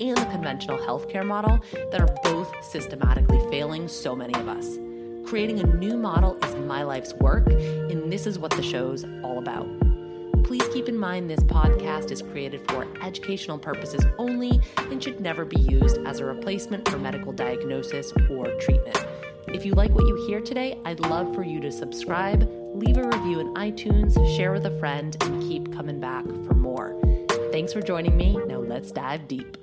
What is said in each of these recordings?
and the conventional healthcare model that are both systematically failing so many of us. Creating a new model is my life's work, and this is what the show's all about. Please keep in mind this podcast is created for educational purposes only and should never be used as a replacement for medical diagnosis or treatment. If you like what you hear today, I'd love for you to subscribe, leave a review in iTunes, share with a friend, and keep coming back for more. Thanks for joining me. Now let's dive deep.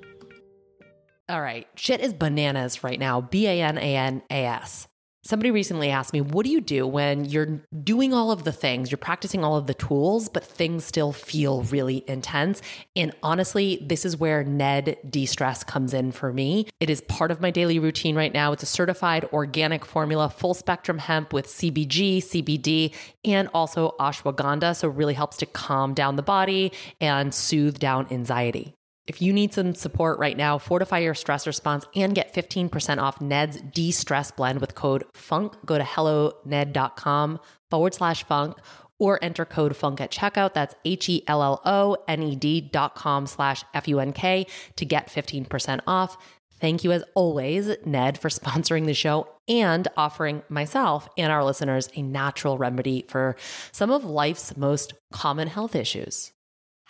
All right, shit is bananas right now. B A N A N A S. Somebody recently asked me, What do you do when you're doing all of the things, you're practicing all of the tools, but things still feel really intense? And honestly, this is where Ned de stress comes in for me. It is part of my daily routine right now. It's a certified organic formula, full spectrum hemp with CBG, CBD, and also ashwagandha. So, it really helps to calm down the body and soothe down anxiety. If you need some support right now, fortify your stress response and get 15% off Ned's de stress blend with code FUNK. Go to helloned.com forward slash funk or enter code FUNK at checkout. That's H E L L O N E D dot com slash F U N K to get 15% off. Thank you, as always, Ned, for sponsoring the show and offering myself and our listeners a natural remedy for some of life's most common health issues.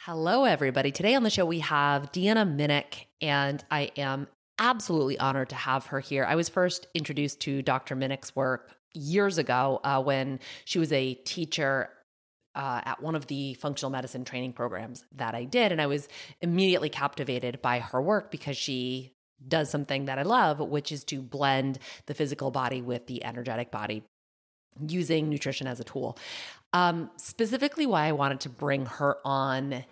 Hello, everybody. Today on the show, we have Deanna Minich, and I am absolutely honored to have her here. I was first introduced to Dr. Minich's work years ago uh, when she was a teacher uh, at one of the functional medicine training programs that I did. And I was immediately captivated by her work because she does something that I love, which is to blend the physical body with the energetic body using nutrition as a tool. Um, specifically, why I wanted to bring her on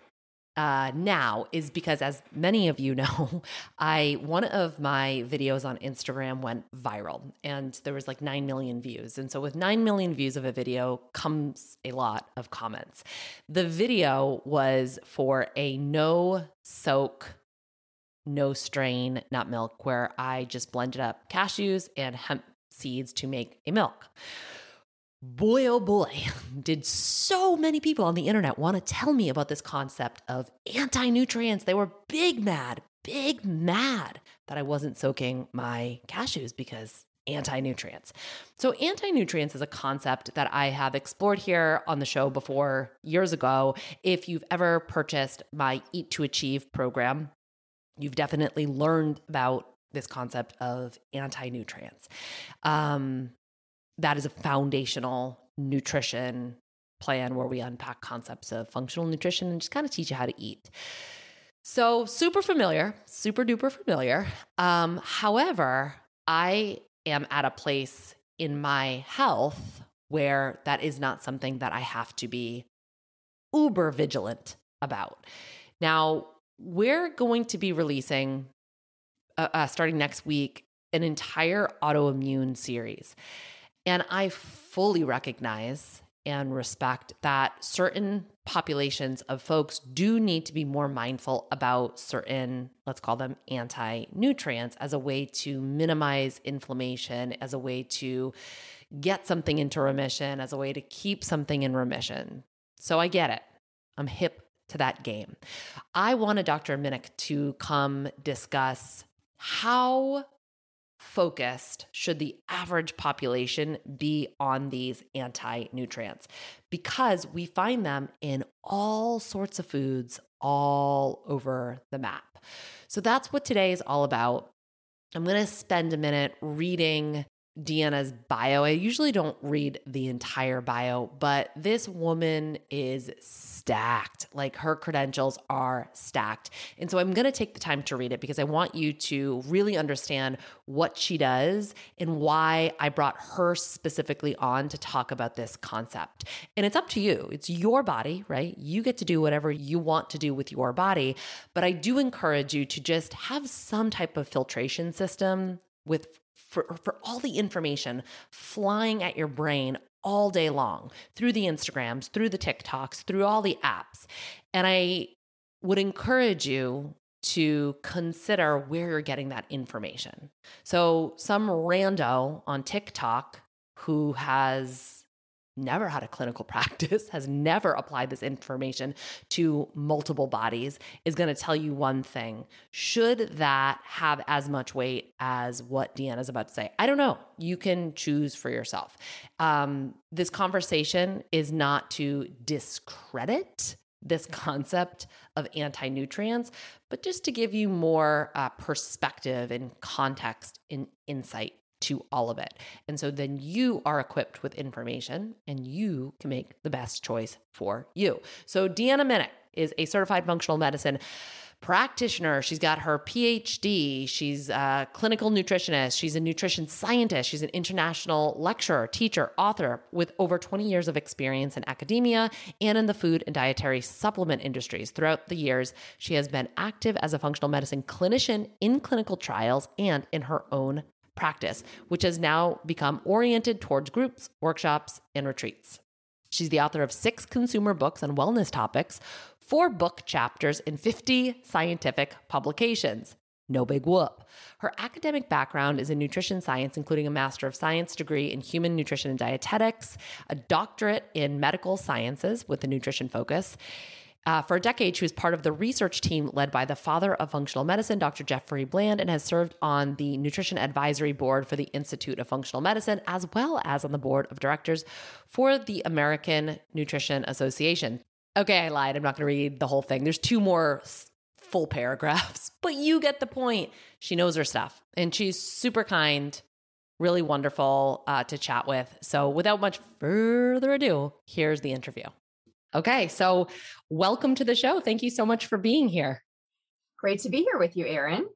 uh, now is because, as many of you know, I one of my videos on Instagram went viral, and there was like nine million views. And so, with nine million views of a video comes a lot of comments. The video was for a no soak, no strain nut milk, where I just blended up cashews and hemp seeds to make a milk boy, oh boy, did so many people on the internet want to tell me about this concept of anti nutrients. They were big mad, big mad that I wasn't soaking my cashews because anti nutrients. So, anti nutrients is a concept that I have explored here on the show before years ago. If you've ever purchased my Eat to Achieve program, you've definitely learned about this concept of anti nutrients. Um, that is a foundational nutrition plan where we unpack concepts of functional nutrition and just kind of teach you how to eat. So, super familiar, super duper familiar. Um, however, I am at a place in my health where that is not something that I have to be uber vigilant about. Now, we're going to be releasing, uh, uh, starting next week, an entire autoimmune series. And I fully recognize and respect that certain populations of folks do need to be more mindful about certain, let's call them anti nutrients, as a way to minimize inflammation, as a way to get something into remission, as a way to keep something in remission. So I get it. I'm hip to that game. I wanted Dr. Minich to come discuss how focused should the average population be on these anti nutrients because we find them in all sorts of foods all over the map. So that's what today is all about. I'm going to spend a minute reading Deanna's bio. I usually don't read the entire bio, but this woman is stacked. Like her credentials are stacked. And so I'm going to take the time to read it because I want you to really understand what she does and why I brought her specifically on to talk about this concept. And it's up to you. It's your body, right? You get to do whatever you want to do with your body. But I do encourage you to just have some type of filtration system with for, for all the information flying at your brain all day long through the Instagrams, through the TikToks, through all the apps. And I would encourage you to consider where you're getting that information. So, some rando on TikTok who has never had a clinical practice, has never applied this information to multiple bodies, is going to tell you one thing. Should that have as much weight as what Deanna's about to say? I don't know. You can choose for yourself. Um, this conversation is not to discredit this concept of anti nutrients, but just to give you more uh, perspective and context and insight to all of it. And so then you are equipped with information and you can make the best choice for you. So Deanna Minich is a certified functional medicine practitioner. She's got her PhD. She's a clinical nutritionist. She's a nutrition scientist. She's an international lecturer, teacher, author with over 20 years of experience in academia and in the food and dietary supplement industries. Throughout the years, she has been active as a functional medicine clinician in clinical trials and in her own practice, which has now become oriented towards groups, workshops, and retreats. She's the author of six consumer books on wellness topics, four book chapters, in 50 scientific publications. No big whoop. Her academic background is in nutrition science, including a Master of Science degree in human nutrition and dietetics, a doctorate in medical sciences with a nutrition focus, uh, for a decade, she was part of the research team led by the father of functional medicine, Dr. Jeffrey Bland, and has served on the nutrition advisory board for the Institute of Functional Medicine, as well as on the board of directors for the American Nutrition Association. Okay, I lied. I'm not going to read the whole thing. There's two more full paragraphs, but you get the point. She knows her stuff, and she's super kind, really wonderful uh, to chat with. So, without much further ado, here's the interview. Okay, so welcome to the show. Thank you so much for being here. Great to be here with you, Erin.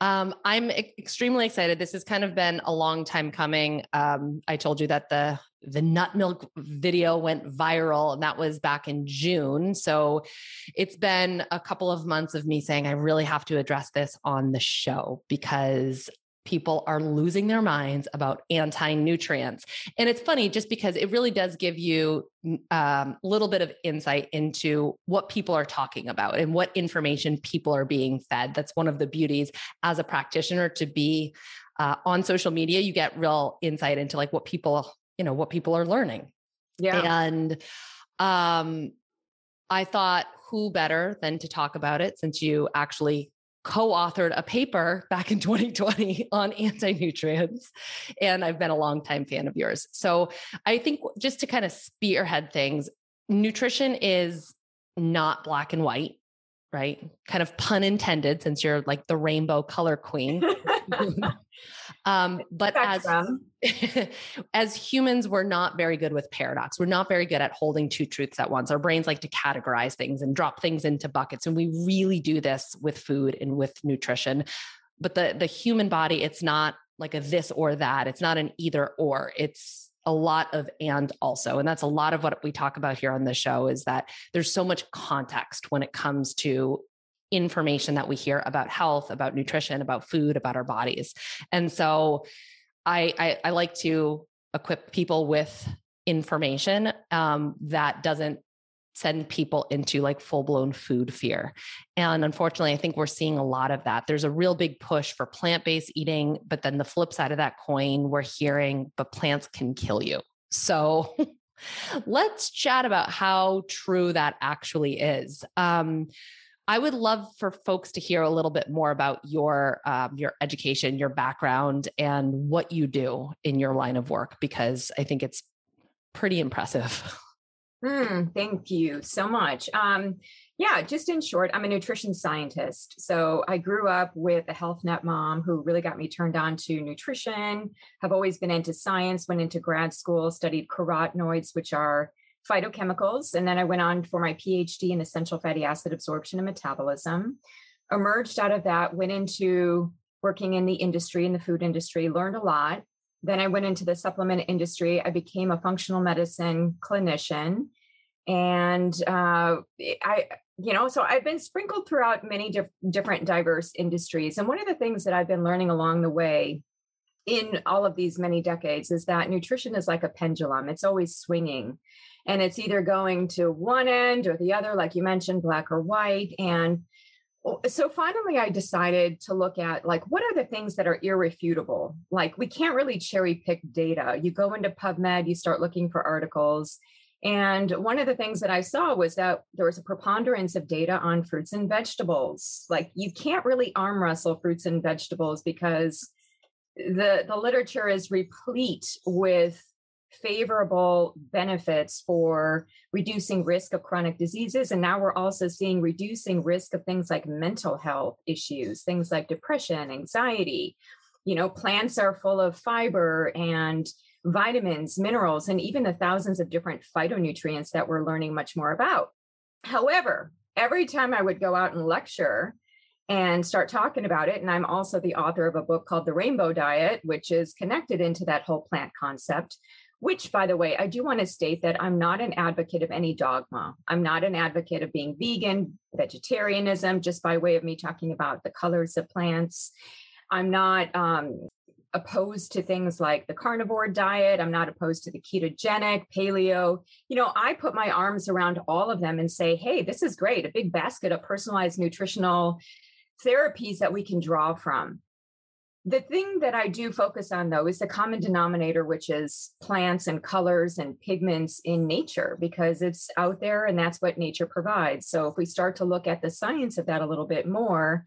Um, I'm extremely excited. This has kind of been a long time coming. Um, I told you that the the nut milk video went viral, and that was back in June. So it's been a couple of months of me saying I really have to address this on the show because people are losing their minds about anti nutrients. And it's funny just because it really does give you a um, little bit of insight into what people are talking about and what information people are being fed. That's one of the beauties as a practitioner to be uh, on social media. You get real insight into like what people, you know, what people are learning. Yeah. And um, I thought, who better than to talk about it since you actually co-authored a paper back in 2020 on anti-nutrients and I've been a long time fan of yours. So I think just to kind of spearhead things, nutrition is not black and white, right? Kind of pun intended since you're like the rainbow color queen. Um, but as as humans, we're not very good with paradox. We're not very good at holding two truths at once. Our brains like to categorize things and drop things into buckets, and we really do this with food and with nutrition. But the the human body, it's not like a this or that. It's not an either or. It's a lot of and also and that's a lot of what we talk about here on the show is that there's so much context when it comes to information that we hear about health, about nutrition, about food, about our bodies. And so I, I, I like to equip people with information um, that doesn't send people into like full blown food fear. And unfortunately, I think we're seeing a lot of that. There's a real big push for plant based eating, but then the flip side of that coin, we're hearing, but plants can kill you. So let's chat about how true that actually is. Um, I would love for folks to hear a little bit more about your um, your education, your background, and what you do in your line of work because I think it's pretty impressive. Mm, thank you so much. Um, Yeah, just in short, I'm a nutrition scientist. So I grew up with a health nut mom who really got me turned on to nutrition, have always been into science, went into grad school, studied carotenoids, which are phytochemicals. And then I went on for my PhD in essential fatty acid absorption and metabolism. Emerged out of that, went into working in the industry, in the food industry, learned a lot. Then I went into the supplement industry. I became a functional medicine clinician. And uh, I, you know, so I've been sprinkled throughout many diff- different diverse industries. And one of the things that I've been learning along the way in all of these many decades is that nutrition is like a pendulum, it's always swinging. And it's either going to one end or the other, like you mentioned, black or white. And so finally i decided to look at like what are the things that are irrefutable like we can't really cherry pick data you go into pubmed you start looking for articles and one of the things that I saw was that there was a preponderance of data on fruits and vegetables. Like you can't really arm wrestle fruits and vegetables because the, the literature is replete with favorable benefits for reducing risk of chronic diseases. And now we're also seeing reducing risk of things like mental health issues, things like depression, anxiety. You know, plants are full of fiber and vitamins, minerals, and even the thousands of different phytonutrients that we're learning much more about. However, every time I would go out and lecture and start talking about it, and I'm also the author of a book called The Rainbow Diet, which is connected into that whole plant concept. Which, by the way, I do want to state that I'm not an advocate of any dogma. I'm not an advocate of being vegan, vegetarianism, just by way of me talking about the colors of plants. I'm not um, opposed to things like the carnivore diet. I'm not opposed to the ketogenic, paleo. You know, I put my arms around all of them and say, hey, this is great, a big basket of personalized nutritional therapies that we can draw from. The thing that I do focus on, though, is the common denominator, which is plants and colors and pigments in nature, because it's out there and that's what nature provides. So, if we start to look at the science of that a little bit more,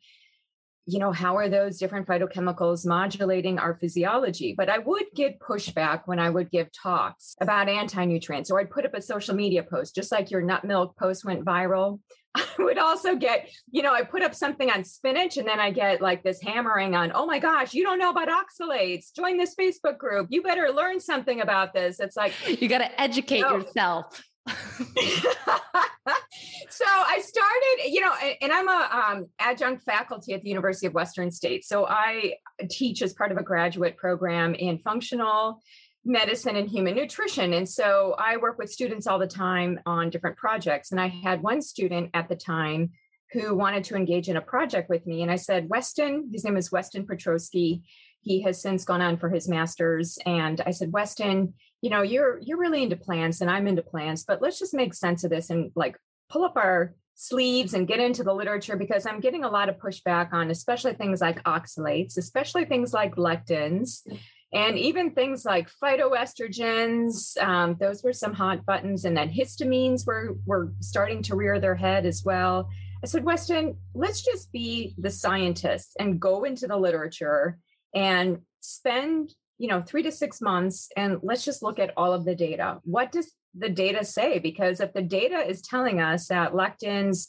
you know, how are those different phytochemicals modulating our physiology? But I would get pushback when I would give talks about anti nutrients, or I'd put up a social media post, just like your nut milk post went viral. I would also get, you know, I put up something on spinach and then I get like this hammering on, oh my gosh, you don't know about oxalates. Join this Facebook group. You better learn something about this. It's like, you got to educate yourself. so I started, you know, and I'm a um, adjunct faculty at the University of Western States. So I teach as part of a graduate program in functional medicine and human nutrition. And so I work with students all the time on different projects. And I had one student at the time who wanted to engage in a project with me. And I said, Weston, his name is Weston Petroski. He has since gone on for his master's. And I said, Weston, you know, you're you're really into plants and I'm into plants, but let's just make sense of this and like pull up our sleeves and get into the literature because I'm getting a lot of pushback on especially things like oxalates, especially things like lectins, and even things like phytoestrogens. Um, those were some hot buttons, and then histamines were were starting to rear their head as well. I said, Weston, let's just be the scientists and go into the literature and spend you know three to six months and let's just look at all of the data what does the data say because if the data is telling us that lectins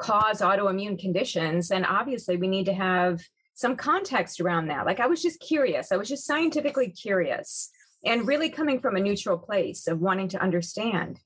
cause autoimmune conditions then obviously we need to have some context around that. Like i was just curious. I was just scientifically curious and really coming from a neutral place of wanting to understand.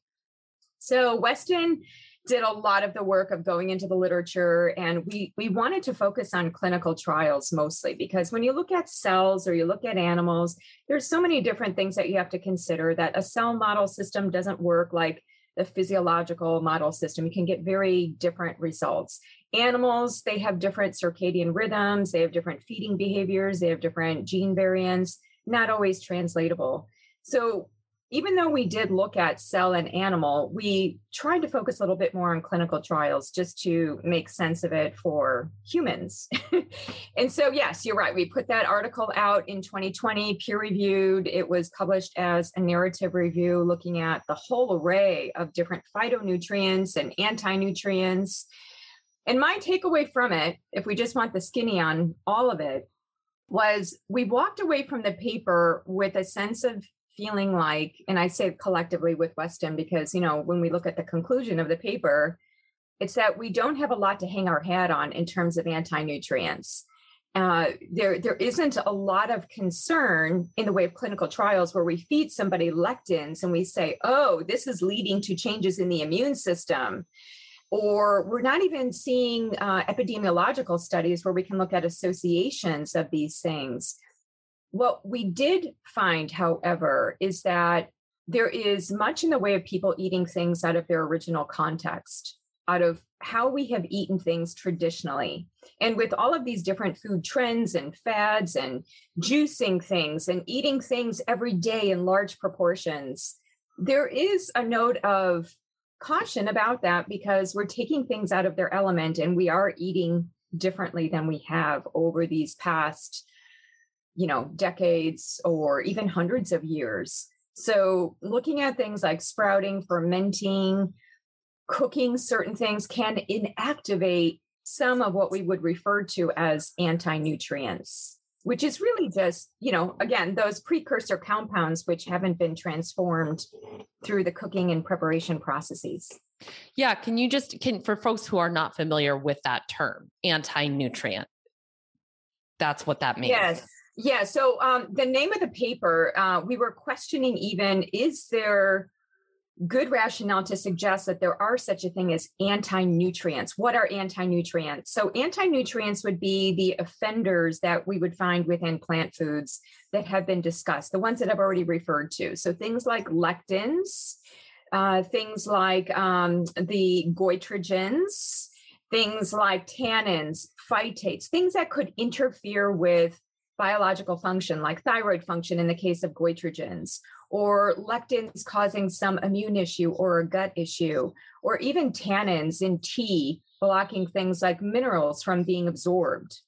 So weston did a lot of the work of going into the literature and we we wanted to focus on clinical trials mostly because when you look at cells or you look at animals there's so many different things that you have to consider that a cell model system doesn't work like the physiological model system. You can get very different results. Animals they have different circadian rhythms they have different feeding behaviors they have different gene variants not always translatable. So even though we did look at cell and animal, we tried to focus a little bit more on clinical trials just to make sense of it for humans. and so, yes, you're right. We put that article out in 2020, peer reviewed. It was published as a narrative review looking at the whole array of different phytonutrients and anti nutrients. And my takeaway from it, if we just want the skinny on all of it, was we walked away from the paper with a sense of feeling like, and I say collectively with Weston because, you know, when we look at the conclusion of the paper, it's that we don't have a lot to hang our hat on in terms of anti-nutrients. Uh, there, there isn't a lot of concern in the way of clinical trials where we feed somebody lectins and we say, oh, this is leading to changes in the immune system. Or we're not even seeing uh, epidemiological studies where we can look at associations of these things. What we did find, however, is that there is much in the way of people eating things out of their original context, out of how we have eaten things traditionally. And with all of these different food trends and fads and juicing things and eating things every day in large proportions, there is a note of caution about that because we're taking things out of their element and we are eating differently than we have over these past you know decades or even hundreds of years so, looking at things like sprouting, fermenting, cooking certain things can inactivate some of what we would refer to as anti nutrients, which is really just, you know, again, those precursor compounds which haven't been transformed through the cooking and preparation processes. Yeah. Can you just, can, for folks who are not familiar with that term, anti nutrient, that's what that means. Yes. Yeah. So um, the name of the paper, uh, we were questioning even is there good rationale to suggest that there are such a thing as anti nutrients? What are anti nutrients? So, anti nutrients would be the offenders that we would find within plant foods that have been discussed, the ones that I've already referred to. So, things like lectins, uh, things like um, the goitrogens, things like tannins, phytates, things that could interfere with biological function, like thyroid function in the case of goitrogens, or lectins causing some immune issue or a gut issue, or even tannins in tea blocking things like minerals from being absorbed.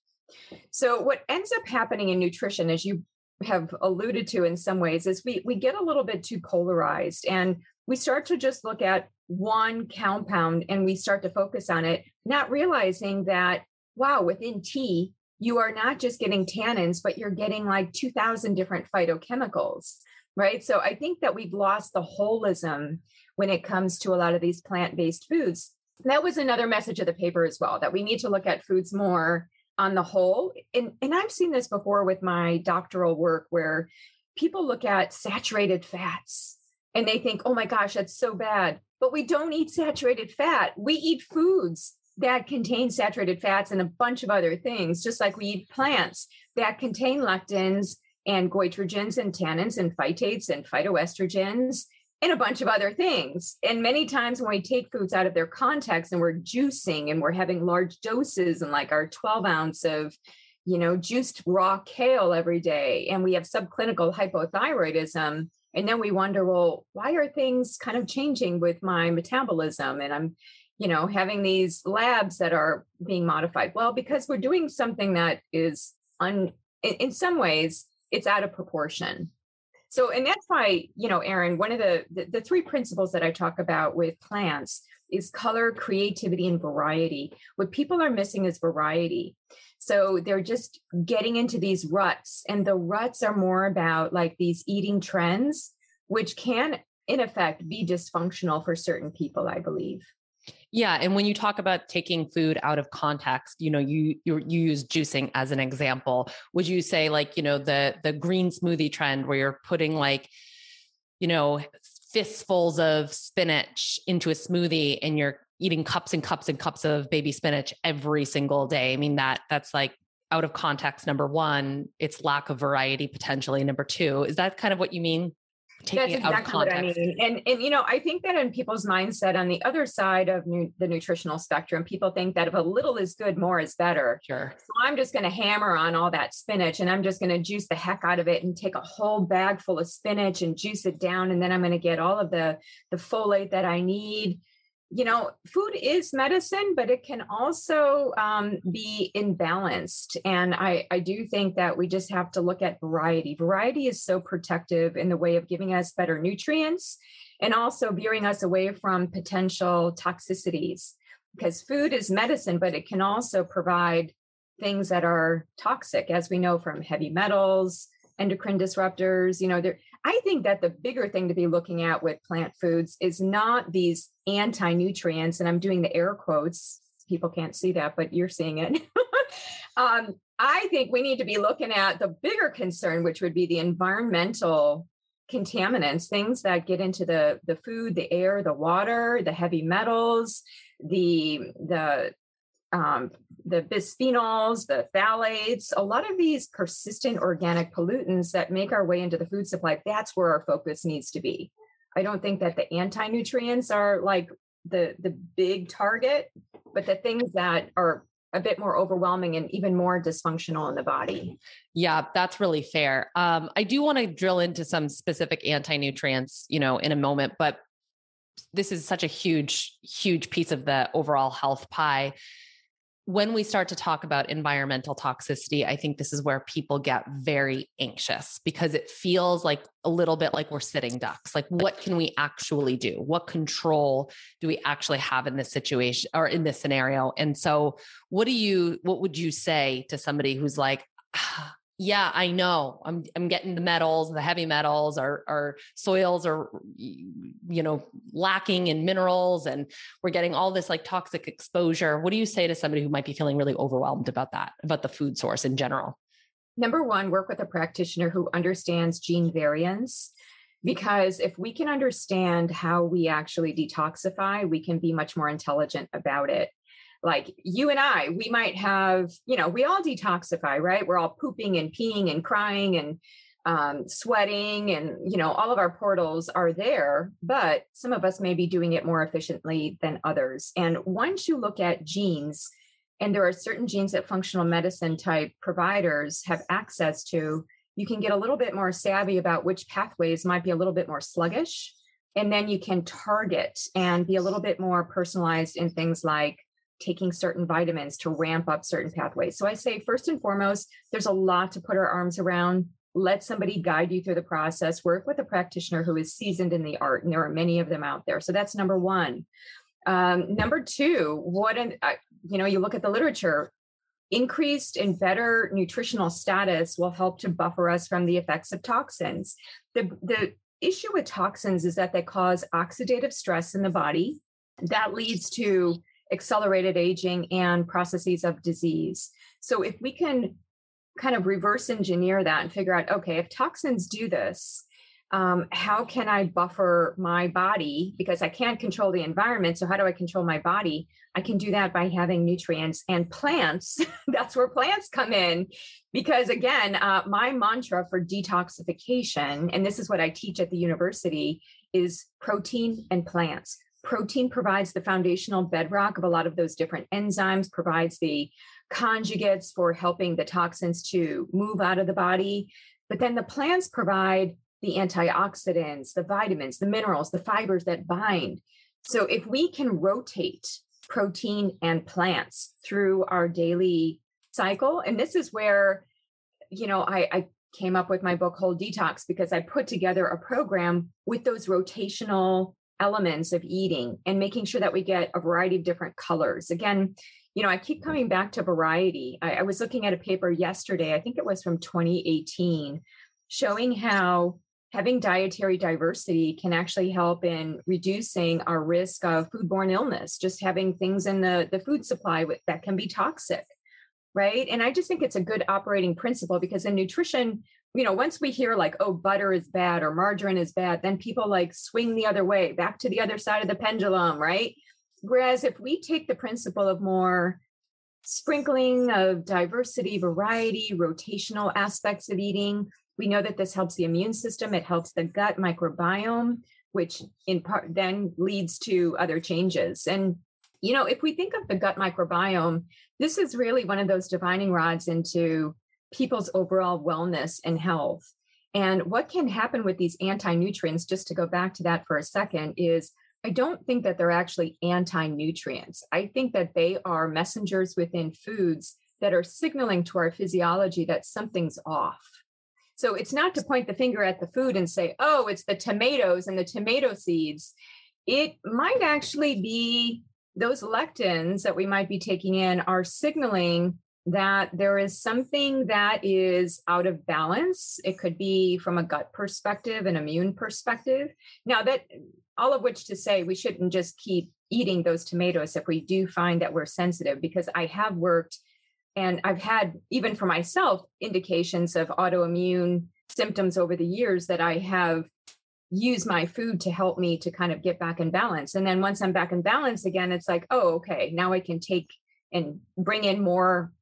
So, what ends up happening in nutrition, as you have alluded to in some ways, is we, we get a little bit too polarized and we start to just look at one compound and we start to focus on it, not realizing that, wow, within tea, you are not just getting tannins, but you're getting like 2000 different phytochemicals, right? So I think that we've lost the holism when it comes to a lot of these plant based foods. That was another message of the paper as well that we need to look at foods more on the whole. And, and I've seen this before with my doctoral work where people look at saturated fats and they think, oh my gosh, that's so bad. But we don't eat saturated fat. We eat foods that contain saturated fats and a bunch of other things, just like we eat plants that contain lectins and goitrogens and tannins and phytates and phytoestrogens and a bunch of other things. And many times when we take foods out of their context and we're juicing and we're having large doses and like our 12 ounce of, you know, juiced raw kale every day, and we have subclinical hypothyroidism. And then we wonder, well, why are things kind of changing with my metabolism? And I'm you know having these labs that are being modified. Well because we're doing something that is un in, some ways it's out of proportion. So and that's why you know Erin one of the, the the three principles that i talk about with plants is color creativity and variety. What people are missing is variety. So they're just getting into these ruts and the ruts are more about like these eating trends which can in effect be dysfunctional for certain people i believe yeah, and when you talk about taking food out of context, you know, you you, you use juicing as an example. Would you say like, you know, the the green smoothie trend where you're putting like, you know, fistfuls of spinach into a smoothie and you're eating cups and cups and cups of baby spinach every single day. I mean that that's like out of context number 1, it's lack of variety potentially number 2. Is that kind of what you mean? That's exactly what I mean. And and you know, I think that in people's mindset on the other side of nu- the nutritional spectrum, people think that if a little is good, more is better. Sure. So I'm just going to hammer on all that spinach and I'm just going to juice the heck out of it and take a whole bag full of spinach and juice it down and then I'm going to get all of the the folate that I need you know, food is medicine, but it can also um, be imbalanced. And I, I do think that we just have to look at variety. Variety is so protective in the way of giving us better nutrients and also veering us away from potential toxicities. Because food is medicine, but it can also provide things that are toxic, as we know from heavy metals, endocrine disruptors. You know, there I think that the bigger thing to be looking at with plant foods is not these anti nutrients, and I'm doing the air quotes. People can't see that, but you're seeing it. um, I think we need to be looking at the bigger concern, which would be the environmental contaminants, things that get into the the food, the air, the water, the heavy metals, the the um, the bisphenols, the phthalates, a lot of these persistent organic pollutants that make our way into the food supply. That's where our focus needs to be. I don't think that the anti nutrients are like the the big target, but the things that are a bit more overwhelming and even more dysfunctional in the body. Yeah, that's really fair. Um, I do want to drill into some specific anti nutrients, you know, in a moment, but this is such a huge, huge piece of the overall health pie when we start to talk about environmental toxicity, I think this is where people get very anxious because it feels like a little bit like we're sitting ducks. Like, what can we actually do? What control do we actually have in this situation or in this scenario? And so, what do you, what would you say to somebody who's like, ah, yeah, I know. I'm I'm getting the metals, the heavy metals, our our soils are you know lacking in minerals, and we're getting all this like toxic exposure. What do you say to somebody who might be feeling really overwhelmed about that, about the food source in general? Number one, work with a practitioner who understands gene variants. Because if we can understand how we actually detoxify, we can be much more intelligent about it like you and I, we might have, you know, we all detoxify, right? We're all pooping and peeing and crying and um, sweating, and, you know, all of our portals are there, but some of us may be doing it more efficiently than others. And once you look at genes, and there are certain genes that functional medicine type providers have access to, you can get a little bit more savvy about which pathways might be a little bit more sluggish. And then you can target and be a little bit more personalized in things like taking certain vitamins to ramp up certain pathways. So I say, first and foremost, there's a lot to put our arms around. Let somebody guide you through the process. Work with a practitioner who is seasoned in the art, and there are many of them out there. So that's number one. Um, number two, what an, uh, you know, you look at the literature. Increased and better nutritional status will help to buffer us from the effects of toxins. The the issue with toxins is that they cause oxidative stress in the body. That leads to accelerated aging and processes of disease. So if we can kind of reverse engineer that and figure out, okay, if toxins do this, um, how can I buffer my body? Because I can't control the environment. So, how do I control my body? I can do that by having nutrients and plants. that's where plants come in. Because, again, uh, my mantra for detoxification, and this is what I teach at the university, is protein and plants protein provides the foundational bedrock of a lot of those different enzymes, provides the conjugates for helping the toxins to move out of the body. But then the plants provide the antioxidants, the vitamins, the minerals, the fibers that bind. So if we can rotate protein and plants through our daily cycle, and this is where, you know, I, I came up with my book Whole Detox because I put together a program with those rotational elements of eating and making sure that we get a variety of different colors. Again, you know, I keep mm-hmm. coming back to variety. I, I was looking at a paper yesterday, I think it was from 2018, showing how having dietary diversity can actually help in reducing our risk of foodborne illness just having things in the, the food supply that can be toxic right and i just think it's a good operating principle because in nutrition you know, once we hear like, oh, butter is bad or margarine is bad, then people like swing the other way, back to the other side of the pendulum, right? Whereas if we take the principle of more sprinkling of diversity, variety, rotational aspects of eating, we know that this helps the immune system, it helps the gut microbiome, which in part then leads to other changes. And, you know, if we think of the gut microbiome, this is really one of those divining rods into people's overall wellness and health. And what can happen with these anti nutrients, just to go back to that for a second, is I don't think that they're actually anti nutrients. I think that they are messengers within foods that are signaling to our physiology that something's off. So it's not to point the finger at the food and say, oh, it's the tomatoes and the tomato seeds. It might actually be those lectins that we might be taking in are signaling that there is something that is out of balance. It could be from a gut perspective, an immune perspective. Now, that all of which to say, we shouldn't just keep eating those tomatoes if we do find that we're sensitive, because I have worked and I've had, even for myself, indications of autoimmune symptoms over the years that I have used my food to help me to kind of get back in balance. And then once I'm back in balance again, it's like, oh, okay, now I can take and bring in more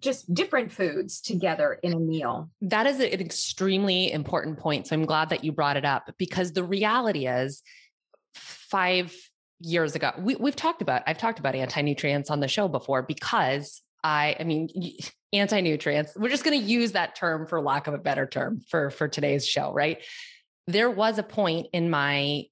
just different foods together in a meal. That is an extremely important point. So I'm glad that you brought it up because the reality is five years ago, we, we've talked about, I've talked about anti nutrients on the show before because I, I mean, anti nutrients, we're just going to use that term for lack of a better term for, for today's show, right? There was a point in my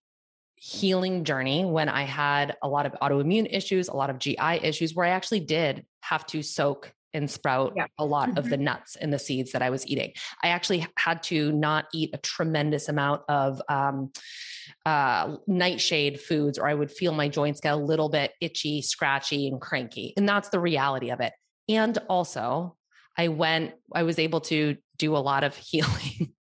healing journey when I had a lot of autoimmune issues, a lot of GI issues, where I actually did have to soak and sprout yeah. a lot mm-hmm. of the mm-hmm. nuts and the seeds that I was eating. I actually had to not eat a tremendous amount of um, uh, nightshade foods, or I would feel my joints get a little bit itchy, scratchy, and cranky. And that's the reality of it. And also, I went, I was able to do a lot of healing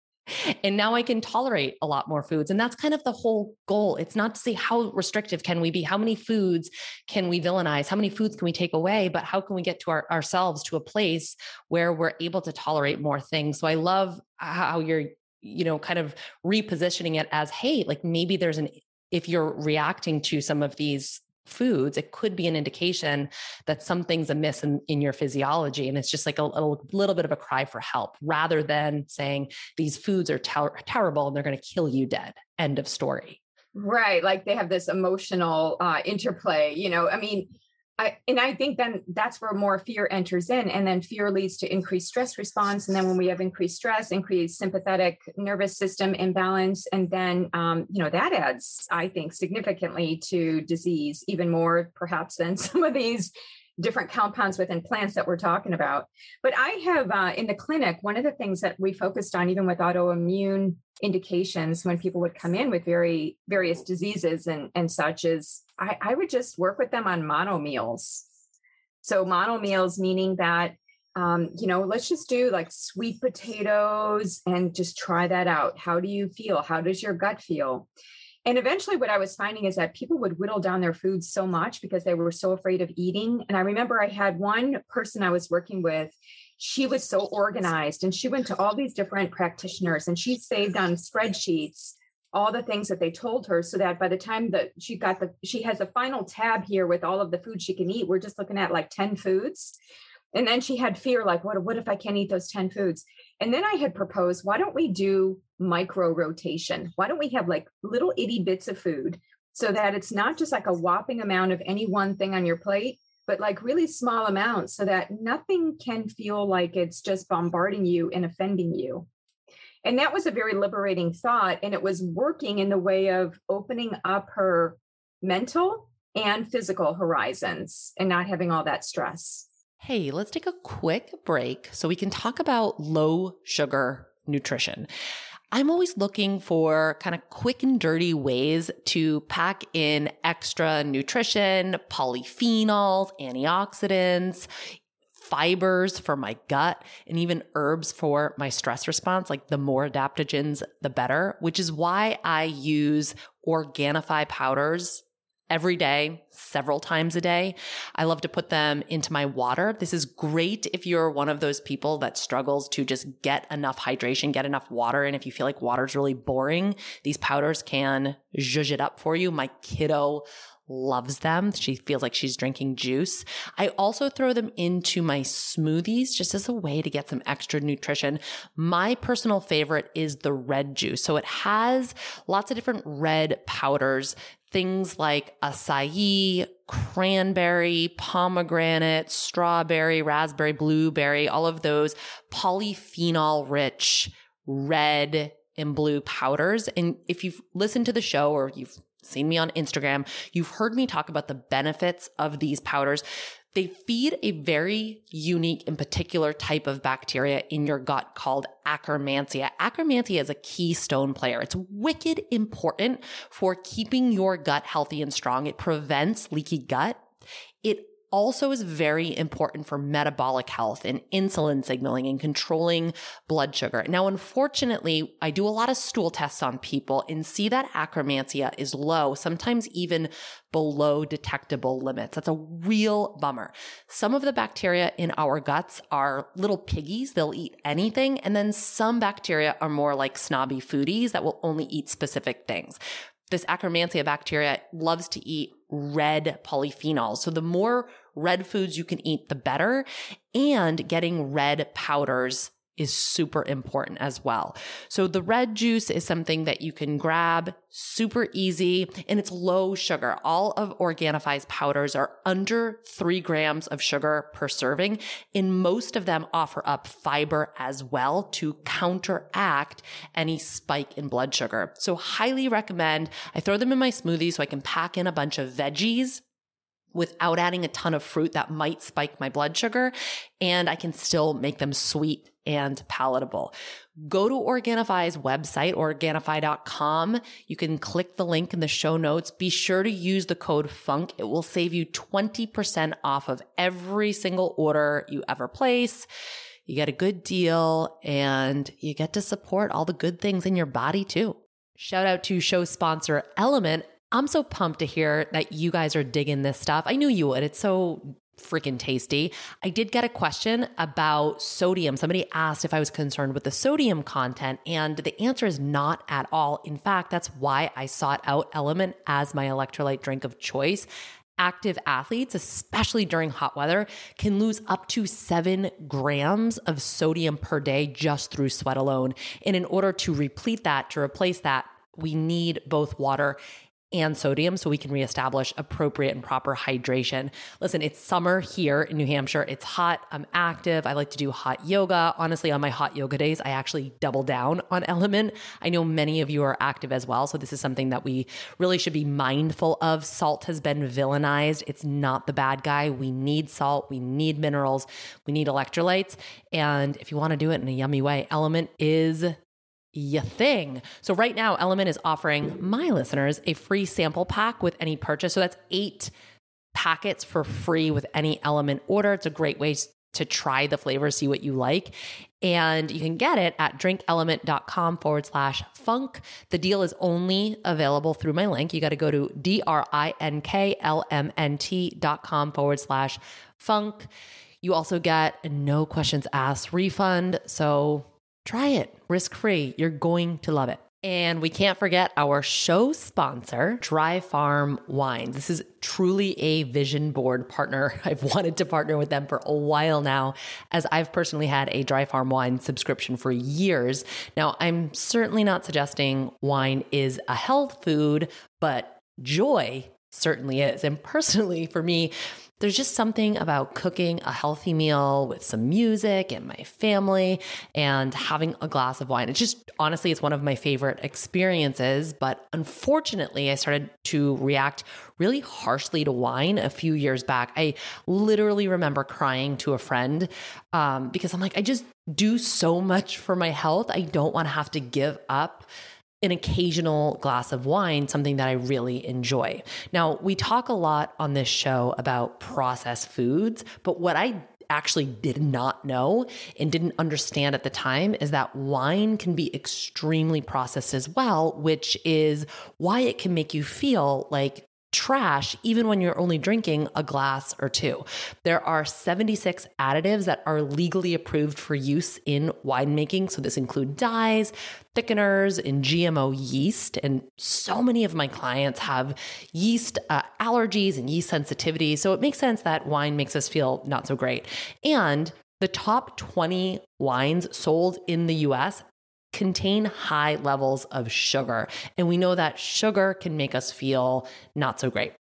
and now I can tolerate a lot more foods. And that's kind of the whole goal. It's not to say how restrictive can we be? How many foods can we villainize? How many foods can we take away? But how can we get to our, ourselves to a place where we're able to tolerate more things? So I love how you're, you know, kind of repositioning it as, hey, like maybe there's an, if you're reacting to some of these foods, it could be an indication that something's amiss in, in your physiology. And it's just like a, a, little bit of a cry for help rather than saying these foods are ter- terrible and they're going to kill you dead. End of story. Right. Like they have this emotional uh, interplay. You know, I mean, I, and I think then that's where more fear enters in, and then fear leads to increased stress response. And then when we have increased stress, increased sympathetic nervous system imbalance, and then um, you know that adds, I think, significantly to disease, even more perhaps than some of these different compounds within plants that we're talking about. But I have uh, in the clinic, one of the things that we focused on, even with autoimmune indications, when people would come in with very various diseases and, and such, is I, I would just work with them on mono meals. So mono meals meaning that um, you know, let's just do like sweet potatoes and just try that out. How do you feel? How does your gut feel? And eventually, what I was finding is that people would whittle down their food so much because they were so afraid of eating. And I remember I had one person I was working with. She was so organized and she went to all these different practitioners and she saved on spreadsheets all the things that they told her so that by the time that she got the she has a final tab here with all of the food she can eat we're just looking at like 10 foods and then she had fear like what what if i can't eat those 10 foods and then i had proposed why don't we do micro rotation? Why don't we have like little itty bits of food so that it's not just like a whopping amount of any one thing on your plate but like really small amounts so that nothing can feel like it's just bombarding you and offending you. And that was a very liberating thought and it was working in the way of opening up her mental and physical horizons and not having all that stress Hey, let's take a quick break so we can talk about low sugar nutrition. I'm always looking for kind of quick and dirty ways to pack in extra nutrition, polyphenols, antioxidants, fibers for my gut, and even herbs for my stress response. Like the more adaptogens, the better, which is why I use Organifi powders every day, several times a day. I love to put them into my water. This is great if you're one of those people that struggles to just get enough hydration, get enough water. And if you feel like water's really boring, these powders can zhuzh it up for you. My kiddo loves them. She feels like she's drinking juice. I also throw them into my smoothies just as a way to get some extra nutrition. My personal favorite is the red juice. So it has lots of different red powders things like acai, cranberry, pomegranate, strawberry, raspberry, blueberry, all of those polyphenol rich red and blue powders. And if you've listened to the show or you've seen me on Instagram, you've heard me talk about the benefits of these powders. They feed a very unique and particular type of bacteria in your gut called Akkermansia. Akkermansia is a keystone player. It's wicked important for keeping your gut healthy and strong. It prevents leaky gut. Also is very important for metabolic health and insulin signaling and controlling blood sugar. Now, unfortunately, I do a lot of stool tests on people and see that Akkermansia is low, sometimes even below detectable limits. That's a real bummer. Some of the bacteria in our guts are little piggies. They'll eat anything. And then some bacteria are more like snobby foodies that will only eat specific things this Akkermansia bacteria loves to eat red polyphenols. So the more red foods you can eat, the better. And getting red powders is super important as well. So the red juice is something that you can grab super easy and it's low sugar. All of Organifi's powders are under three grams of sugar per serving and most of them offer up fiber as well to counteract any spike in blood sugar. So highly recommend. I throw them in my smoothie so I can pack in a bunch of veggies without adding a ton of fruit that might spike my blood sugar. And I can still make them sweet and palatable. Go to Organifi's website, Organifi.com. You can click the link in the show notes. Be sure to use the code FUNK. It will save you 20% off of every single order you ever place. You get a good deal and you get to support all the good things in your body too. Shout out to show sponsor Element. I'm so pumped to hear that you guys are digging this stuff. I knew you would. It's so freaking tasty. I did get a question about sodium. Somebody asked if I was concerned with the sodium content, and the answer is not at all. In fact, that's why I sought out Element as my electrolyte drink of choice. Active athletes, especially during hot weather, can lose up to seven grams of sodium per day just through sweat alone. And in order to replete that, to replace that, we need both water and sodium so we can reestablish appropriate and proper hydration. Listen, it's summer here in New Hampshire. It's hot. I'm active. I like to do hot yoga. Honestly, on my hot yoga days, I actually double down on element. I know many of you are active as well. So this is something that we really should be mindful of. Salt has been villainized. It's not the bad guy. We need salt. We need minerals. We need electrolytes. And if you want to do it in a yummy way, element is ya thing. So right now, Element is offering my listeners a free sample pack with any purchase. So that's eight packets for free with any Element order. It's a great way to try the flavor, see what you like. And you can get it at drinkelement.com forward slash funk. The deal is only available through my link. You got to go to D R I N K L M N T dot com forward slash funk. You also get no questions asked refund. So Try it risk free. You're going to love it. And we can't forget our show sponsor, Dry Farm Wines. This is truly a vision board partner. I've wanted to partner with them for a while now, as I've personally had a Dry Farm Wine subscription for years. Now, I'm certainly not suggesting wine is a health food, but joy certainly is. And personally, for me, there's just something about cooking a healthy meal with some music and my family and having a glass of wine. It's just honestly, it's one of my favorite experiences. But unfortunately, I started to react really harshly to wine a few years back. I literally remember crying to a friend um, because I'm like, I just do so much for my health. I don't want to have to give up an occasional glass of wine, something that I really enjoy. Now, we talk a lot on this show about processed foods, but what I actually did not know and didn't understand at the time is that wine can be extremely processed as well, which is why it can make you feel like trash even when you're only drinking a glass or two. There are 76 additives that are legally approved for use in winemaking. So this include dyes, thickeners, and GMO yeast. And so many of my clients have yeast uh, allergies and yeast sensitivity. So it makes sense that wine makes us feel not so great. And the top 20 wines sold in the US contain high levels of sugar. And we know that sugar can make us feel not so great.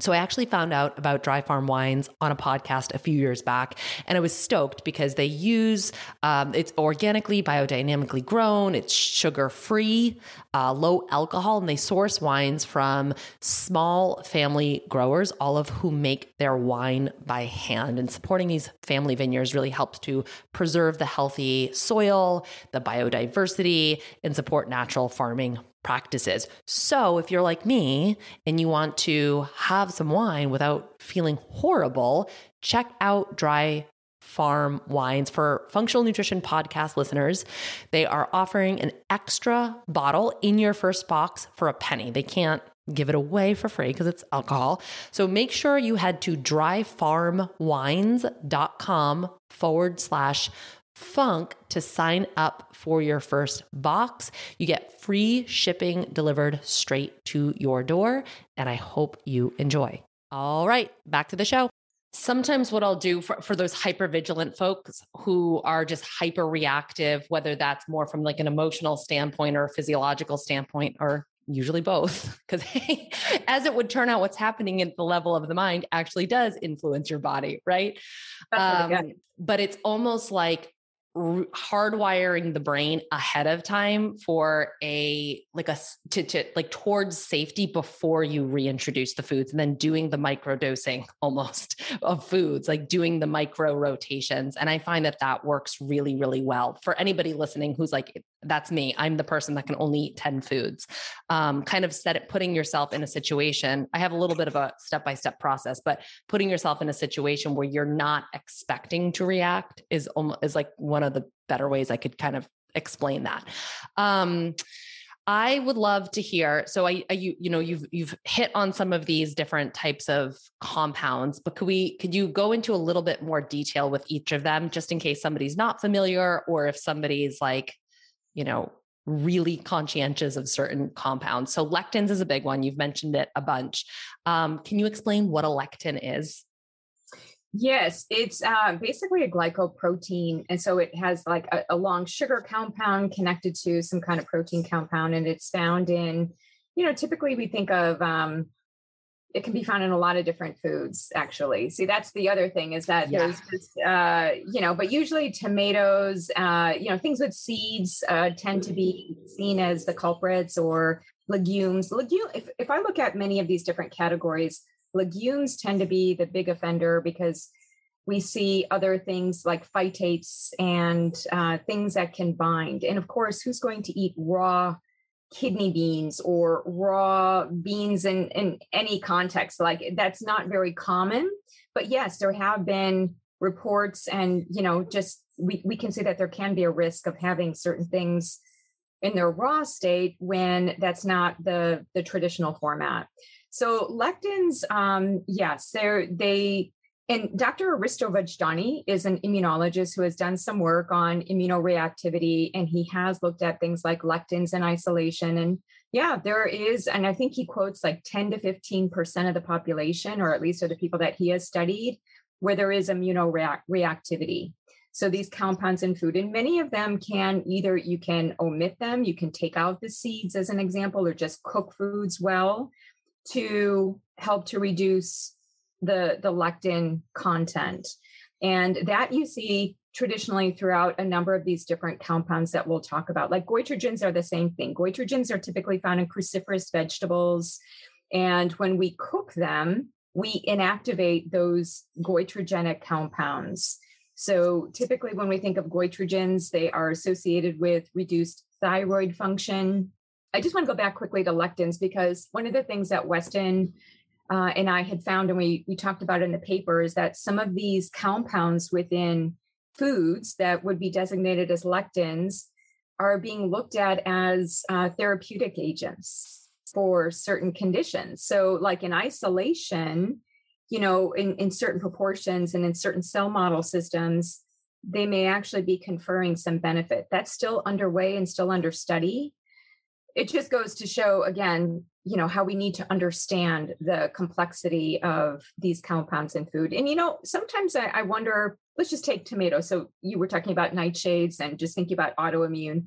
So I actually found out about Dry Farm Wines on a podcast a few years back, and I was stoked because they use um, it's organically, biodynamically grown, it's sugar free, uh, low alcohol, and they source wines from small family growers, all of whom make their wine by hand. And supporting these family vineyards really helps to preserve the healthy soil, the biodiversity, and support natural farming practices. So, if you're like me and you want to have some wine without feeling horrible, check out Dry Farm Wines for Functional Nutrition Podcast listeners. They are offering an extra bottle in your first box for a penny. They can't give it away for free because it's alcohol. So make sure you head to dryfarmwines.com forward slash funk to sign up for your first box. You get free shipping delivered straight to your door, and I hope you enjoy. All right, back to the show. Sometimes what I'll do for, for those hyper vigilant folks who are just hyper reactive, whether that's more from like an emotional standpoint or a physiological standpoint, or usually both, because as it would turn out, what's happening at the level of the mind actually does influence your body, right? Um, but it's almost like hardwiring the brain ahead of time for a like a to, to like towards safety before you reintroduce the foods and then doing the micro dosing almost of foods like doing the micro rotations. And i find that that works really really well for anybody listening who's like that's me i'm the person that can only eat 10 foods um, kind of set it putting yourself in a situation i have a little bit of a step by step process but putting yourself in a situation where you're not expecting to react is is like one of the better ways I could kind of explain that. Um, I would love to hear. So I, I, you, you know, you've you've hit on some of these different types of compounds, but could we could you go into a little bit more detail with each of them, just in case somebody's not familiar, or if somebody's like, you know, really conscientious of certain compounds. So lectins is a big one. You've mentioned it a bunch. Um, can you explain what a lectin is? Yes, it's uh, basically a glycoprotein. And so it has like a, a, long sugar compound connected to some kind of protein compound. And it's found in, you know, typically we think of, um, it can be found in a lot of different foods, actually. See, that's the other thing is that yeah. there's just, uh, you know, but usually tomatoes, uh, you know, things with seeds uh, tend to be seen as the culprits or legumes. Legume, if, if I look at many of these different categories, legumes tend to be the big offender because we see other things like phytates and uh, things that can bind. And of course, who's going to eat raw kidney beans or raw beans in, in any context? Like that's not very common. But yes, there have been reports, and you know, just we, we can say that there can be a risk of having certain things in their raw state when that's not the the traditional format. So lectins, um, yes, they're they and Dr. Aristo Vojdani is an immunologist who has done some work on immunoreactivity, and he has looked at things like lectins and isolation. And yeah, there is, and I think he quotes like 10 to 15% of the population, or at least of the people that he has studied, where there is immunoreactivity. So these compounds in food, and many of them can either you can omit them, you can take out the seeds as an example, or just cook foods well to help to reduce the, the lectin content. And that you see traditionally throughout a number of these different compounds that we'll talk about. Like goitrogens are the same thing. Goitrogens are typically found in cruciferous vegetables. And when we cook them, we inactivate those goitrogenic compounds. So typically, when we think of goitrogens, they are associated with reduced thyroid function, I just want to go back quickly to lectins because one of the things that Weston uh, and I had found, and we we talked about in the paper, is that some of these compounds within foods that would be designated as lectins are being looked at as uh, therapeutic agents for certain conditions. So, like in isolation, you know, in, in certain proportions and in certain cell model systems, they may actually be conferring some benefit. That's still underway and still under study it just goes to show again you know how we need to understand the complexity of these compounds in food. And you know sometimes I, I, wonder let's just take tomatoes so you were talking about nightshades and just thinking about autoimmune.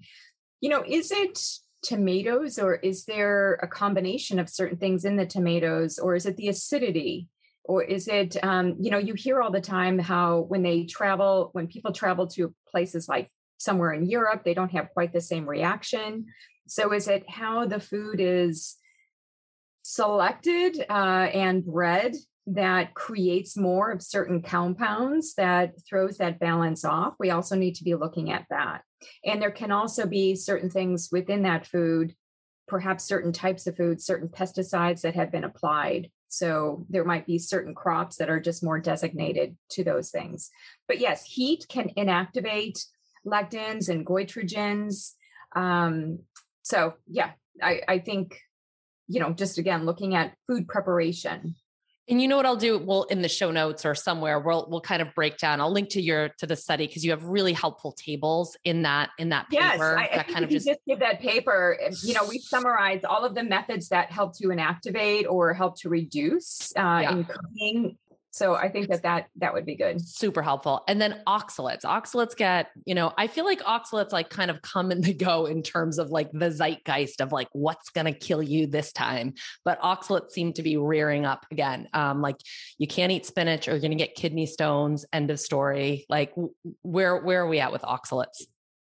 You know is it tomatoes or is there a combination of certain things in the tomatoes or is it the acidity? Or is it um, you know you hear all the time how when they travel when people travel to places like somewhere in europe they don't have quite the same reaction. So is it how the food is selected uh, and bred that creates more of certain compounds that throws that balance off? We also need to be looking at that. And there can also be certain things within that food perhaps certain types of food, certain pesticides that have been applied. So there might be certain crops that are just more designated to those things. But yes, heat can inactivate lectins and goitrogens. Um, so yeah, I, I think, you know, just again, looking at food preparation and you know what I'll do? We'll in the show notes or somewhere we'll we'll kind of break down. I'll link to your to the study because you have really helpful tables in that in that paper. Yes, I, that I kind of just, just give that paper. You know, we summarize all of the methods that help to inactivate or help to reduce uh, yeah. in cooking so I think that that that would be good. Super helpful. And then oxalates. Oxalates get, you know, I feel like oxalates like kind of come and they go in terms of like the zeitgeist of like what's going to kill you this time. But oxalates seem to be rearing up again. Um, like you can't eat spinach or you're going to get kidney stones. End of story. Like where where are we at with oxalates?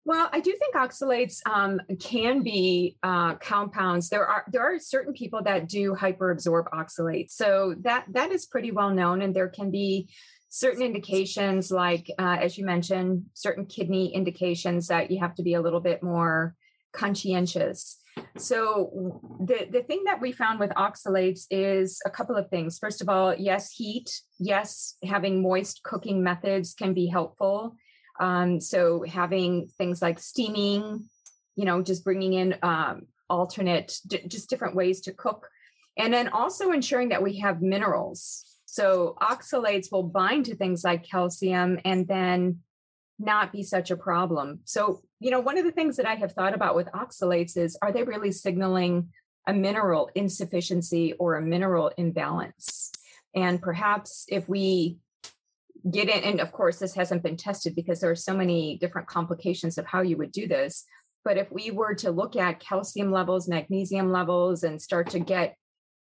Well, I do think oxalates um, can be uh, compounds. There are there are certain people that do hyperabsorb oxalates, so that that is pretty well known, and there can be certain indications, like uh, as you mentioned, certain kidney indications that you have to be a little bit more conscientious. So the the thing that we found with oxalates is a couple of things. First of all, yes, heat. Yes, having moist cooking methods can be helpful um, so having things like steaming, you know, just bringing in um, alternate, d- just different ways to cook. And then also ensuring that we have minerals. So oxalates will bind to things like calcium and then not be such a problem. So, you know, one of the things that I have thought about with oxalates is are they really signaling a mineral insufficiency or a mineral imbalance? And perhaps if we get in and of course this hasn't been tested because there are so many different complications of how you would do this. But if we were to look at calcium levels magnesium levels and start to get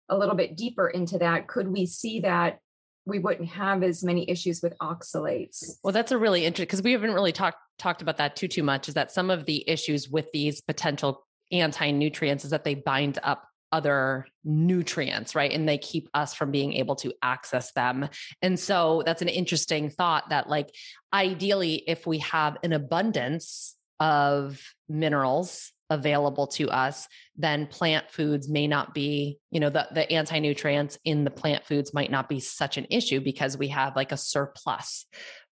a little bit deeper into that could we see that we wouldn't have as many issues with oxalates? Well that's a really interesting because we haven't really talked talked about that too too much is that some of the issues with these potential anti-nutrients is that they bind up other nutrients, right? And they keep us from being able to access them. And so that's an interesting thought that, like, ideally, if we have an abundance of minerals available to us, then plant foods may not be, you know, the, the anti nutrients in the plant foods might not be such an issue because we have like a surplus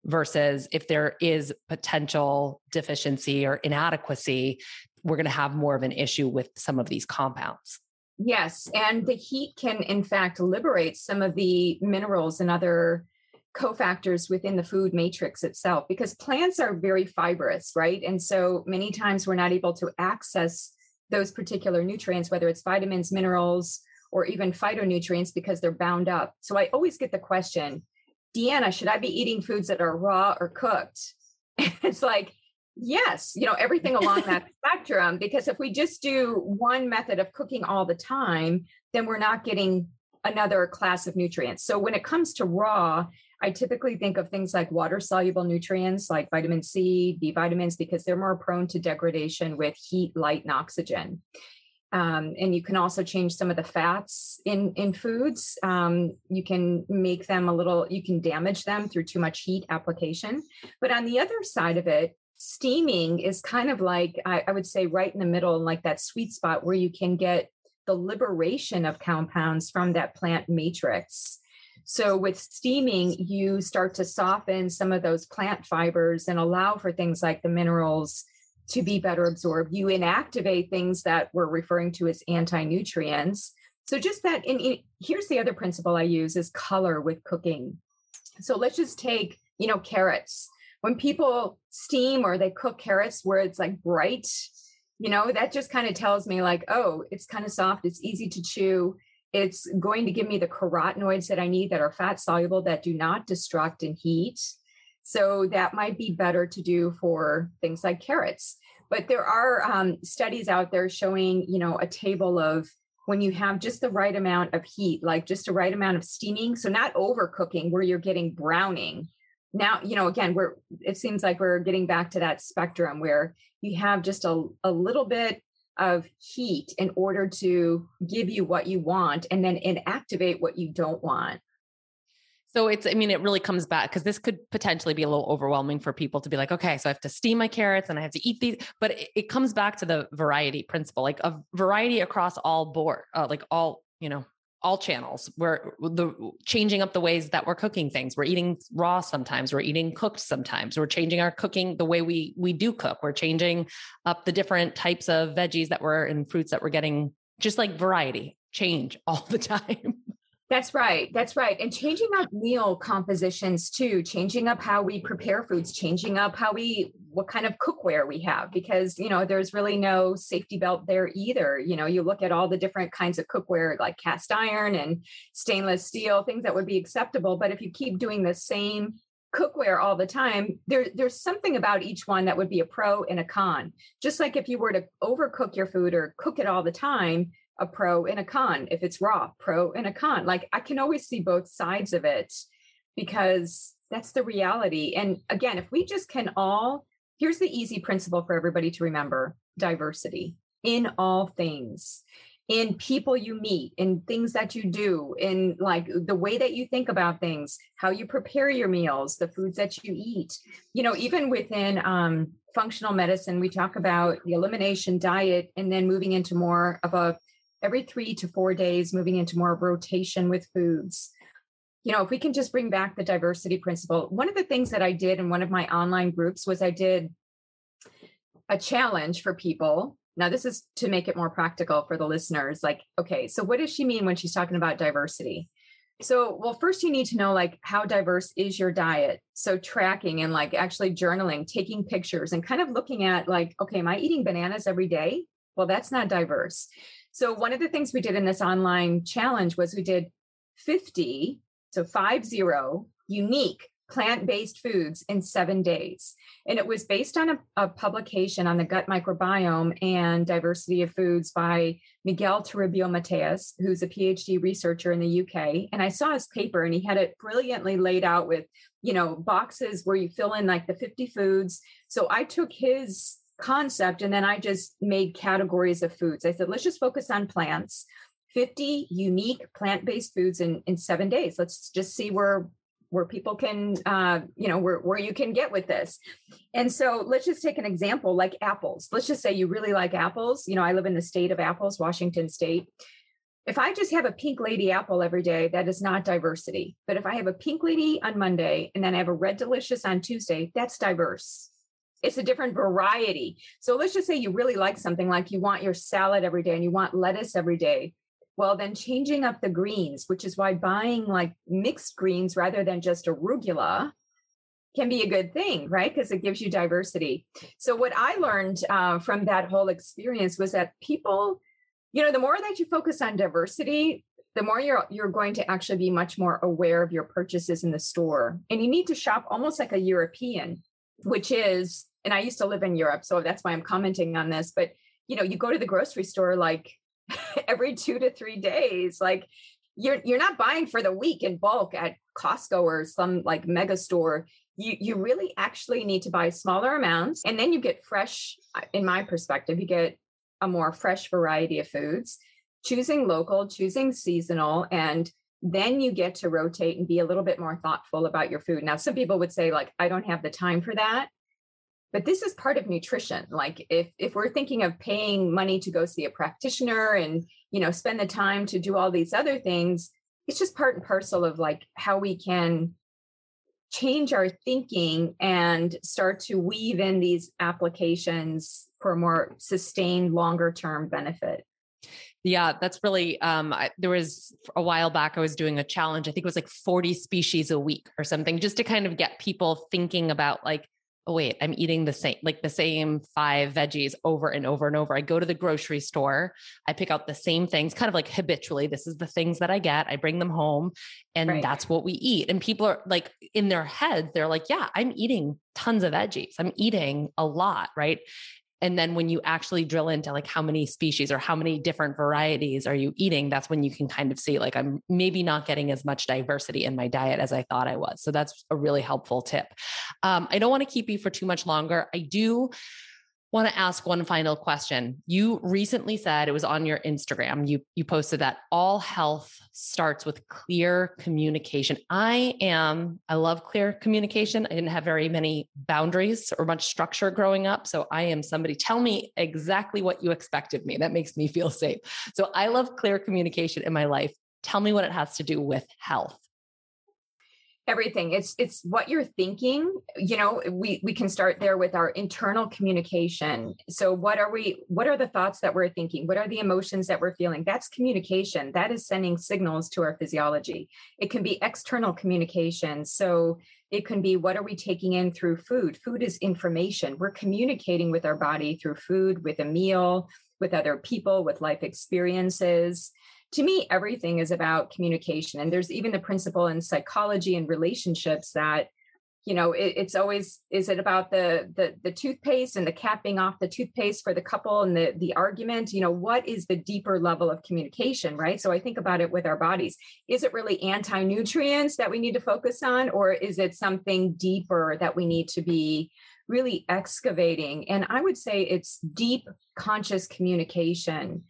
versus if there is potential deficiency or inadequacy, we're going to have more of an issue with some of these compounds. Yes, and the heat can, in fact, liberate some of the minerals and other cofactors within the food matrix itself because plants are very fibrous, right? And so many times we're not able to access those particular nutrients, whether it's vitamins, minerals, or even phytonutrients because they're bound up. So I always get the question, Deanna, should I be eating foods that are raw or cooked? it's like, Yes, you know, everything along that spectrum. Because if we just do one method of cooking all the time, then we're not getting another class of nutrients. So when it comes to raw, I typically think of things like water soluble nutrients like vitamin C, B vitamins, because they're more prone to degradation with heat, light, and oxygen. Um, and you can also change some of the fats in in foods. Um, you can make them a little. You can damage them through too much heat application. But on the other side of it, steaming is kind of like I, I, would say right in the middle like that sweet spot where you can get the liberation of compounds from that plant matrix. So with steaming you start to soften some of those plant fibers and allow for things like the minerals to be better absorbed. You inactivate things that we're referring to as anti-nutrients. So just that and here's the other principle i use is color with cooking. So let's just take you know carrots when people steam or they cook carrots where it's like bright, you know, that just kind of tells me like, oh, it's kind of soft, it's easy to chew. It's going to give me the carotenoids that I need that are fat soluble that do not destruct in heat. So that might be better to do for things like carrots. But there are um, studies out there showing, you know, a table of when you have just the right amount of heat, like just the right amount of steaming. So not overcooking where you're getting browning, now you know again we're it seems like we're getting back to that spectrum where you have just a, a little bit of heat in order to give you what you want and then inactivate what you don't want So it's, I mean, it really comes back because this could potentially be a little overwhelming for people to be like, okay, so I have to steam my carrots and I have to eat these. But it, it comes back to the variety principle, like a variety across all board, uh, like all, you know, all channels. We're the changing up the ways that we're cooking things. We're eating raw sometimes. We're eating cooked sometimes. We're changing our cooking the way we we do cook. We're changing up the different types of veggies that we're and fruits that we're getting. Just like variety, change all the time. That's right. That's right. And changing up meal compositions too, changing up how we prepare foods, changing up how we, what kind of cookware we have, because, you know, there's really no safety belt there either. You know, you look at all the different kinds of cookware like cast iron and stainless steel, things that would be acceptable. But if you keep doing the same cookware all the time, there, there's something about each one that would be a pro and a con. Just like if you were to overcook your food or cook it all the time, a pro and a con. If it's raw, pro and a con. Like I can always see both sides of it because that's the reality. And again, if we just can all, here's the easy principle for everybody to remember diversity in all things in people you meet in things that you do in like the way that you think about things how you prepare your meals the foods that you eat you know even within um, functional medicine we talk about the elimination diet and then moving into more of a every three to four days, moving into more rotation with foods. You know, if we can just bring back the diversity principle, one of the things that I did in one of my online groups was I did a challenge for people. Now, this is to make it more practical for the listeners. Like, okay, so what does she mean when she's talking about diversity? So, well, first you need to know like how diverse is your diet. So, tracking and like actually journaling, taking pictures and kind of looking at like, okay, am I eating bananas every day? Well, that's not diverse. So one of the things we did in this online challenge was we did 50, so five zero unique plant-based foods in seven days. And it was based on a, a, publication on the gut microbiome and diversity of foods by Miguel Toribio Mateas, who's a PhD researcher in the UK. And I saw his paper and he had it brilliantly laid out with, you know, boxes where you fill in like the 50 foods. So I took his concept. And then I just made categories of foods. I said, let's just focus on plants. 50 unique plant-based foods in, in seven days. Let's just see where where people can uh, you know where, where you can get with this and so let's just take an example like apples let's just say you really like apples you know i live in the state of apples washington state if i just have a pink lady apple every day that is not diversity but if i have a pink lady on monday and then i have a red delicious on tuesday that's diverse it's a different variety. So let's just say you really like something like you want your salad every day and you want lettuce every day. Well, then changing up the greens, which is why buying like mixed greens rather than just arugula can be a good thing, right? Because it gives you diversity. So, what I learned uh, from that whole experience was that people, you know, the more that you focus on diversity, the more you're you're going to actually be much more aware of your purchases in the store, and you need to shop almost like a European, which is and I used to live in Europe, so that's why I'm commenting on this. But you know, you go to the grocery store like every two to three days. Like you're you're not buying for the week in bulk at Costco or some like mega store. You you really actually need to buy smaller amounts, and then you get fresh. Uh, in my perspective, you get a more fresh variety of foods. Choosing local, choosing seasonal, and then you get to rotate and be a little bit more thoughtful about your food. Now, some people would say, like, I don't have the time for that. But this is part of nutrition. Like if if we're thinking of paying money to go see a practitioner and you know spend the time to do all these other things it's just part and parcel of like how we can change our thinking and start to weave in these applications for more sustained longer term benefit yeah, that's really um I, there was a while back I was doing a challenge. I think it was like 40 species a week or something just to kind of get people thinking about like oh wait i'm eating the same like the same five veggies over and over and over i go to the grocery store i pick out the same things kind of like habitually this is the things that i get i bring them home and right. that's what we eat and people are like in their heads they're like yeah i'm eating tons of veggies i'm eating a lot right and then when you actually drill into like how many species or how many different varieties are you eating that's when you can kind of see like i'm maybe not getting as much diversity in my diet as i thought i was. So that's a really helpful tip. Um, i don't want to keep you for too much longer. I do want to ask one final question. You recently said it was on your Instagram. You you posted that all health starts with clear communication. I am I love clear communication. I didn't have very many boundaries or much structure growing up, so I am somebody tell me exactly what you expect of me. That makes me feel safe. So I love clear communication in my life. Tell me what it has to do with health everything. It's it's what you're thinking you know we we can start there with our internal communication. So what are we what are the thoughts that we're thinking? What are the emotions that we're feeling? That's communication. That is sending signals to our physiology. It can be external communication. So it can be what are we taking in through food? Food is information. We're communicating with our body through food with a meal with other people with life experiences to me, everything is about communication. And there's even the principle in psychology and relationships that, you know, it, it's always is it about the, the the toothpaste and the capping off the toothpaste for the couple and the the argument? You know, what is the deeper level of communication, right? So I think about it with our bodies. Is it really anti nutrients that we need to focus on, or is it something deeper that we need to be really excavating? And I would say it's deep conscious communication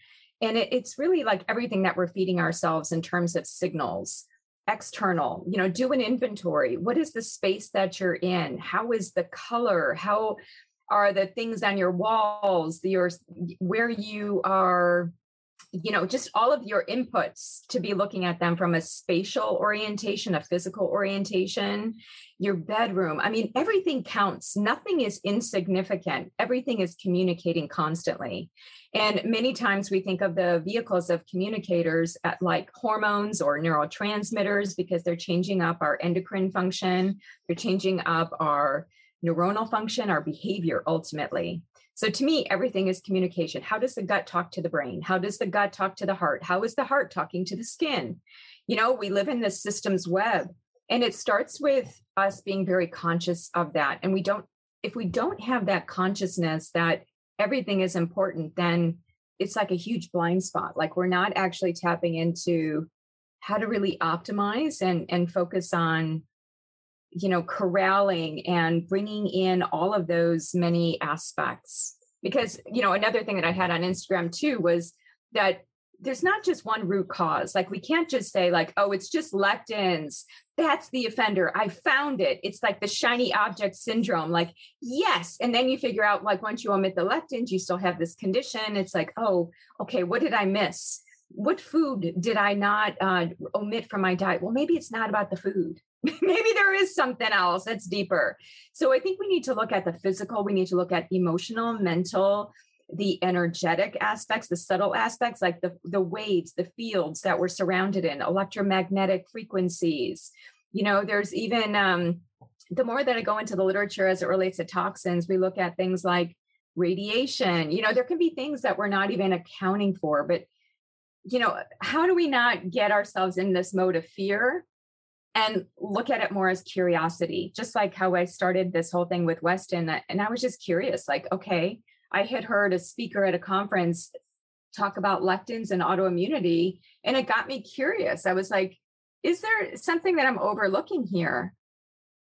and it, it's really like everything that we're feeding ourselves in terms of signals external you know do an inventory. What is the space that you're in? How is the color? How are the things on your walls your where you are you know just all of your inputs to be looking at them from a spatial orientation a physical orientation your bedroom. I mean everything counts. Nothing is insignificant. Everything is communicating constantly. And many times we think of the vehicles of communicators at like hormones or neurotransmitters because they're changing up our endocrine function. They're changing up our neuronal function our behavior ultimately so to me, everything is communication. How does the gut talk to the brain? How does the gut talk to the heart? How is the heart talking to the skin? You know, we live in this systems web and it starts with us being very conscious of that. And we don't, if we don't have that consciousness that everything is important, then it's like a huge blind spot. Like we're not actually tapping into how to really optimize and, and focus on you know corralling and bringing in all of those many aspects. Because you know another thing that i had on instagram too was that there's not just one root cause. Like we can't just say like oh it's just lectins. That's the offender. I found it. It's like the shiny object syndrome. Like yes and then you figure out like once you omit the lectins you still have this condition. It's like oh okay what did i miss? What food did i not uh, omit from my diet? Well maybe it's not about the food maybe there is something else that's deeper. So I think we need to look at the physical, we need to look at emotional, mental, the energetic aspects, the subtle aspects, like the, the waves, the fields that we're surrounded in, electromagnetic frequencies. You know, there's even um, the more that I go into the literature as it relates to toxins, we look at things like radiation. You know, there can be things that we're not even accounting for, but you know, how do we not get ourselves in this mode of fear and look at it more as curiosity, just like how I started this whole thing with Weston. Uh, and I was just curious, like, okay, I had heard a speaker at a conference talk about lectins and autoimmunity, and it got me curious. I was like, is there something that I'm overlooking here?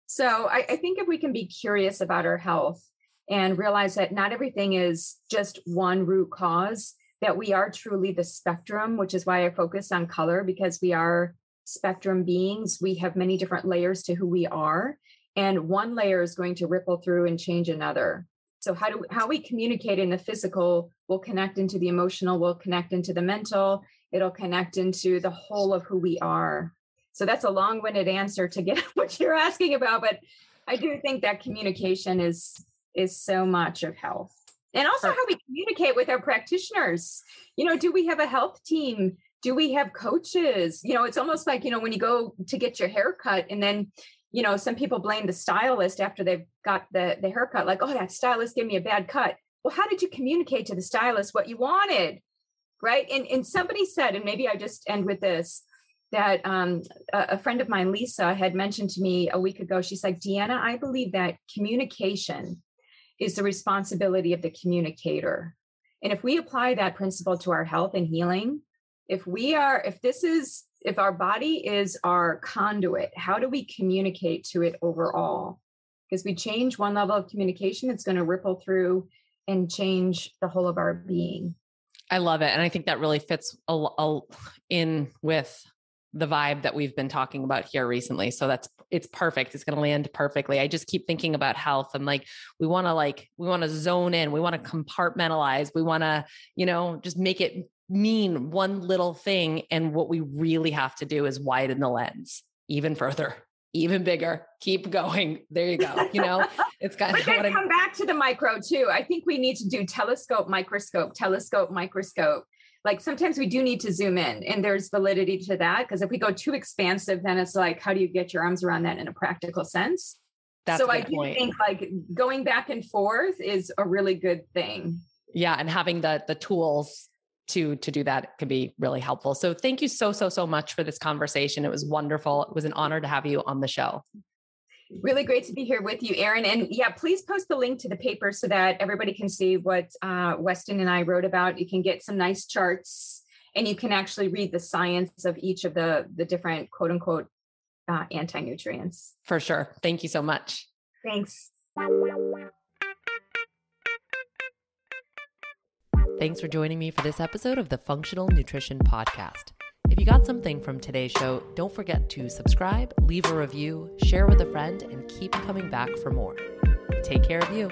So I, I think if we can be curious about our health and realize that not everything is just one root cause, that we are truly the spectrum, which is why I focus on color because we are spectrum beings. We have many different layers to who we are, and one layer is going to ripple through and change another. So how do how we communicate in the physical will connect into the emotional, will connect into the mental, it'll connect into the whole of who we are. So that's a long-winded answer to get what you're asking about, but I do think that communication is is so much of health. And also how we communicate with our practitioners. You know, do we have a health team do we have coaches? You know it's almost like you know when you go to get your hair cut and then you know some people blame the stylist after they've got the the haircut like oh that stylist gave me a bad cut. Well how did you communicate to the stylist what you wanted? Right? And and somebody said and maybe i just end with this that um, a, a friend of mine lisa had mentioned to me a week ago she's like deanna i believe that communication is the responsibility of the communicator. And if we apply that principle to our health and healing if we are if this is if our body is our conduit how do we communicate to it overall because we change one level of communication it's going to ripple through and change the whole of our being. I love it. And I think that really fits a, a, in with the vibe that we've been talking about here recently. So that's it's perfect. It's going to land perfectly. I just keep thinking about health and like we want to like we want to zone in, we want to compartmentalize, we want to, you know, just make it mean one little thing and what we really have to do is widen the lens even further even bigger. Keep going. There you go. You know it's kind of what come back to the micro too. I think we need to do telescope microscope telescope microscope. Like sometimes we do need to zoom in and there's validity to that because if we go too expansive then it's like how do you get your arms around that in a practical sense? That's so i do point. think like going back and forth is a really good thing. Yeah and having the the tools to to do that can be really helpful. So thank you so so so much for this conversation. It was wonderful. It was an honor to have you on the show. Really great to be here with you, Erin. And yeah, please post the link to the paper so that everybody can see what uh, Weston and I wrote about. You can get some nice charts, and you can actually read the science of each of the the different quote unquote uh, anti nutrients. For sure. Thank you so much. Thanks. Thanks for joining me for this episode of the Functional Nutrition Podcast. If you got something from today's show, don't forget to subscribe, leave a review, share with a friend, and keep coming back for more. Take care of you.